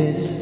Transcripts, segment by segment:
veces.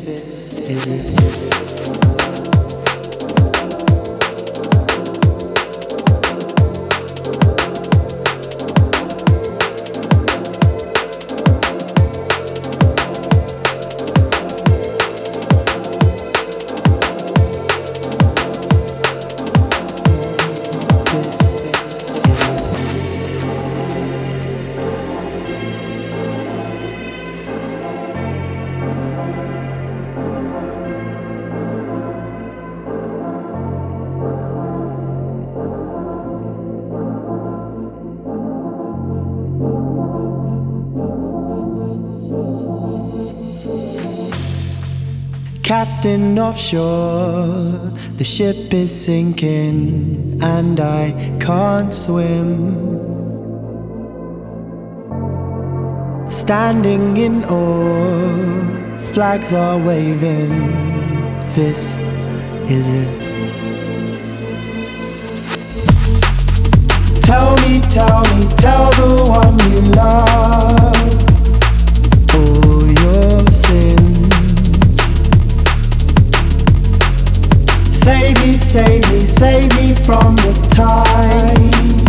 Offshore, the ship is sinking and I can't swim. Standing in awe, flags are waving. This is it. Save me, save me, from the tide,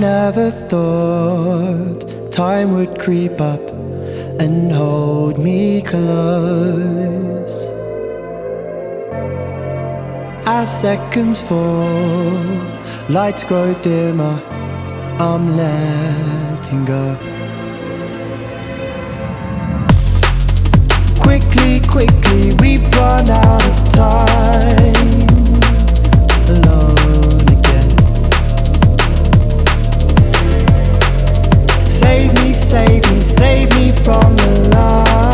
never thought time would creep up and hold me close. As seconds fall, lights grow dimmer, I'm letting go. Quickly, quickly, we've run out of time. Save me, save me, from the light,